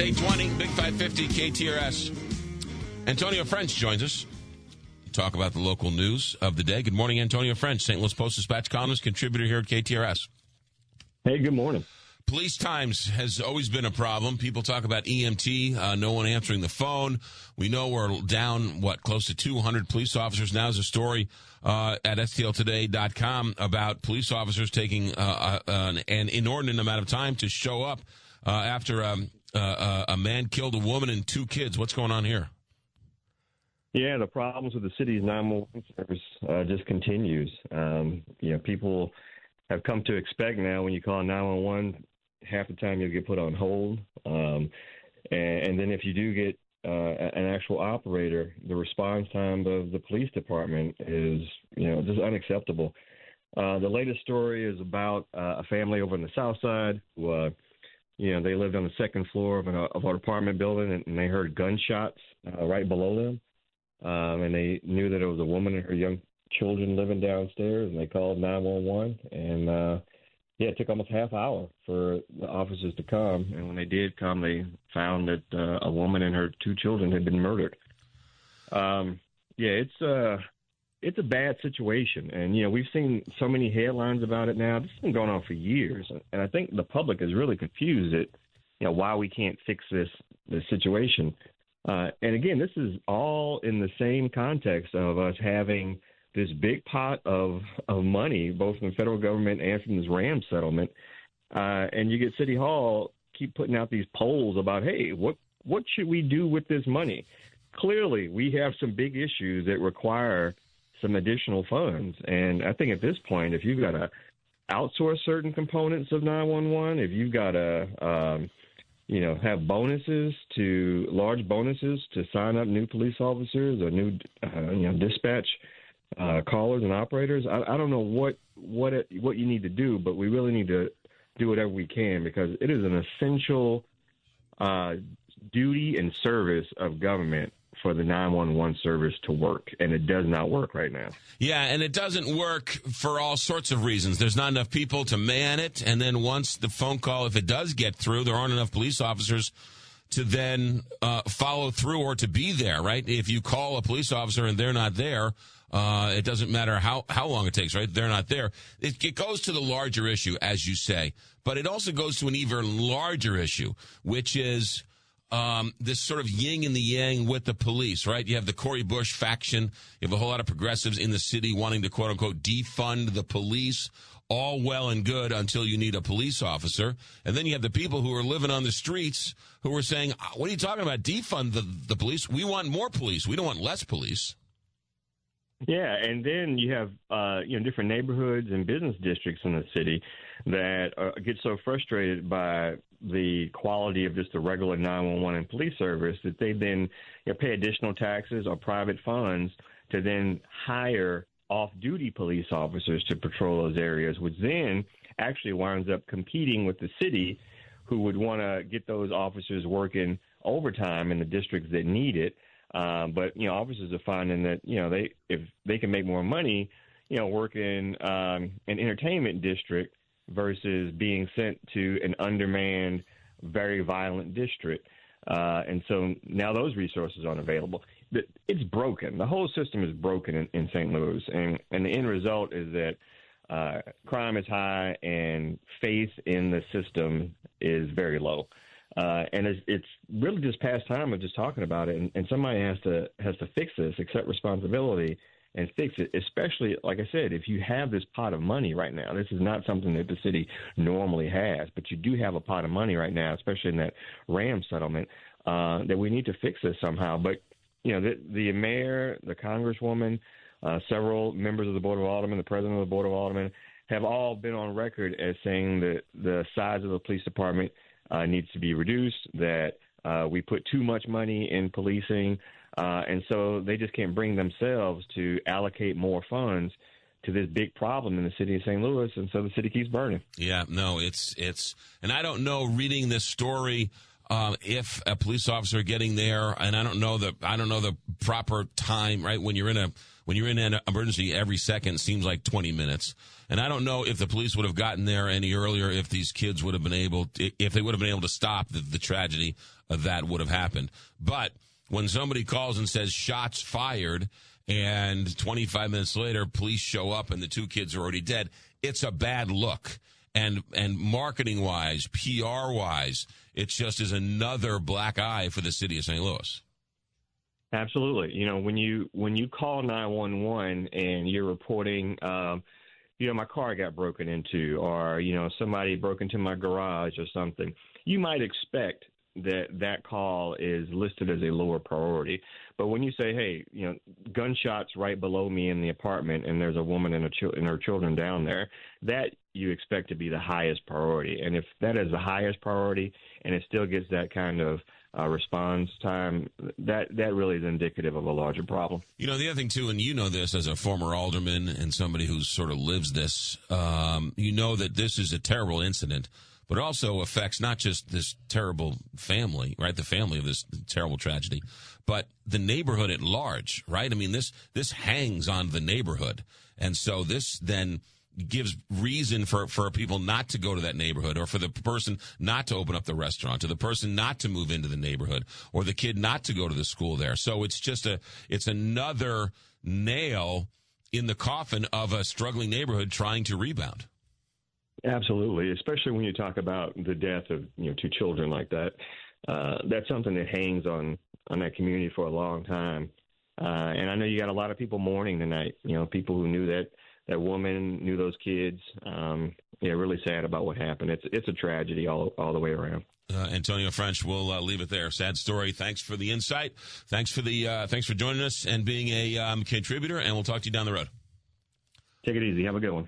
It's 820, Big 550, KTRS. Antonio French joins us to talk about the local news of the day. Good morning, Antonio French, St. Louis Post-Dispatch columnist, contributor here at KTRS. Hey, good morning. Police times has always been a problem. People talk about EMT, uh, no one answering the phone. We know we're down, what, close to 200 police officers. Now there's a story uh, at STLtoday.com about police officers taking uh, uh, an, an, inordinate amount of time to show up uh, after um, uh, a man killed a woman and two kids. What's going on here? Yeah, the problems with the city's 911 service just continues. Um, you know, people have come to expect now when you call 911 half the time you'll get put on hold. Um, and, and, then if you do get uh, an actual operator, the response time of the police department is, you know, just unacceptable. Uh, the latest story is about uh, a family over on the south side who, uh, you know, they lived on the second floor of an of our apartment building, and, and they heard gunshots uh, right below them, um, and they knew that it was a woman and her young children living downstairs, and they called 911, and uh, yeah, it took almost half hour for the officers to come, and when they did come, they found that uh, a woman and her two children had been murdered. Um, yeah, it's uh, it's a bad situation, and you know we've seen so many headlines about it now. This has been going on for years, and I think the public is really confused at you know why we can't fix this this situation. Uh, and again, this is all in the same context of us having this big pot of of money, both from the federal government and from this Rams settlement, uh, and you get City Hall keep putting out these polls about, hey, what what should we do with this money? Clearly, we have some big issues that require some additional funds, and I think at this point, if you've got to outsource certain components of 911, if you've got to um, you know, have bonuses to large bonuses to sign up new police officers or new, uh, you know, dispatch uh, callers and operators. I, I don't know what what it, what you need to do, but we really need to do whatever we can because it is an essential uh, duty and service of government for the 911 service to work, and it does not work right now. Yeah, and it doesn't work for all sorts of reasons. There's not enough people to man it, and then once the phone call, if it does get through, there aren't enough police officers to then uh, follow through or to be there, right? If you call a police officer and they're not there, uh, it doesn't matter how, how long it takes, right? They're not there. It, it goes to the larger issue, as you say, but it also goes to an even larger issue, which is um, this sort of yin and the yang with the police, right? You have the Cori Bush faction. You have a whole lot of progressives in the city wanting to quote unquote defund the police. All well and good until you need a police officer. And then you have the people who are living on the streets who are saying, what are you talking about? Defund the, the police. We want more police. We don't want less police. Yeah, and then you have uh, you know different neighborhoods and business districts in the city that uh, get so frustrated by the quality of just the regular 911 and police service that they then you know, pay additional taxes or private funds to then hire off-duty police officers to patrol those areas, which then actually winds up competing with the city, who would want to get those officers working overtime in the districts that need it. Um, but you know, officers are finding that you know they if they can make more money, you know, working um, an entertainment district versus being sent to an undermanned, very violent district. Uh, and so now those resources aren't available. It's broken. The whole system is broken in, in St. Louis, and and the end result is that uh, crime is high and faith in the system is very low. Uh, and it's, it's really just past time of just talking about it, and, and somebody has to has to fix this, accept responsibility, and fix it. Especially, like I said, if you have this pot of money right now, this is not something that the city normally has, but you do have a pot of money right now, especially in that Rams settlement, uh, that we need to fix this somehow. But you know, the, the mayor, the congresswoman, uh, several members of the board of aldermen, the president of the board of aldermen, have all been on record as saying that the size of the police department uh, needs to be reduced, that uh, we put too much money in policing, uh, and so they just can't bring themselves to allocate more funds to this big problem in the city of St. Louis, and so the city keeps burning. Yeah, no, it's it's, and I don't know. Reading this story, uh, if a police officer getting there, and I don't know the I don't know the proper time. Right when you're in a when you're in an emergency, every second seems like 20 minutes. And I don't know if the police would have gotten there any earlier if these kids would have been able, to, if they would have been able to stop the, the tragedy uh, that would have happened. But when somebody calls and says shots fired, and 25 minutes later, police show up and the two kids are already dead, it's a bad look. And and marketing wise, PR wise, it just is another black eye for the city of St. Louis. Absolutely. You know, when you when you call 911 and you're reporting um, you know, my car got broken into or, you know, somebody broke into my garage or something, you might expect that that call is listed as a lower priority. But when you say, hey, you know, gunshots right below me in the apartment and there's a woman and, a ch- and her children down there, that you expect to be the highest priority. And if that is the highest priority and it still gets that kind of uh, response time, that that really is indicative of a larger problem. You know, the other thing too, and you know this as a former alderman and somebody who sort of lives this, um, you know that this is a terrible incident, but also affects not just this terrible family, right? The family of this terrible tragedy, but the neighborhood at large, right? I mean, this this hangs on the neighborhood, and so this then gives reason for, for people not to go to that neighborhood or for the person not to open up the restaurant or the person not to move into the neighborhood or the kid not to go to the school there. So it's just a, it's another nail in the coffin of a struggling neighborhood trying to rebound. Absolutely, especially when you talk about the death of you know two children like that. Uh, that's something that hangs on on that community for a long time. Uh, and I know you got a lot of people mourning tonight. You know, people who knew that that woman, knew those kids. Um, yeah, really sad about what happened. It's it's a tragedy all all the way around. Uh, Antonio French, we'll uh, leave it there. Sad story. Thanks for the insight. Thanks for the uh, thanks for joining us and being a um, contributor. And we'll talk to you down the road. Take it easy. Have a good one.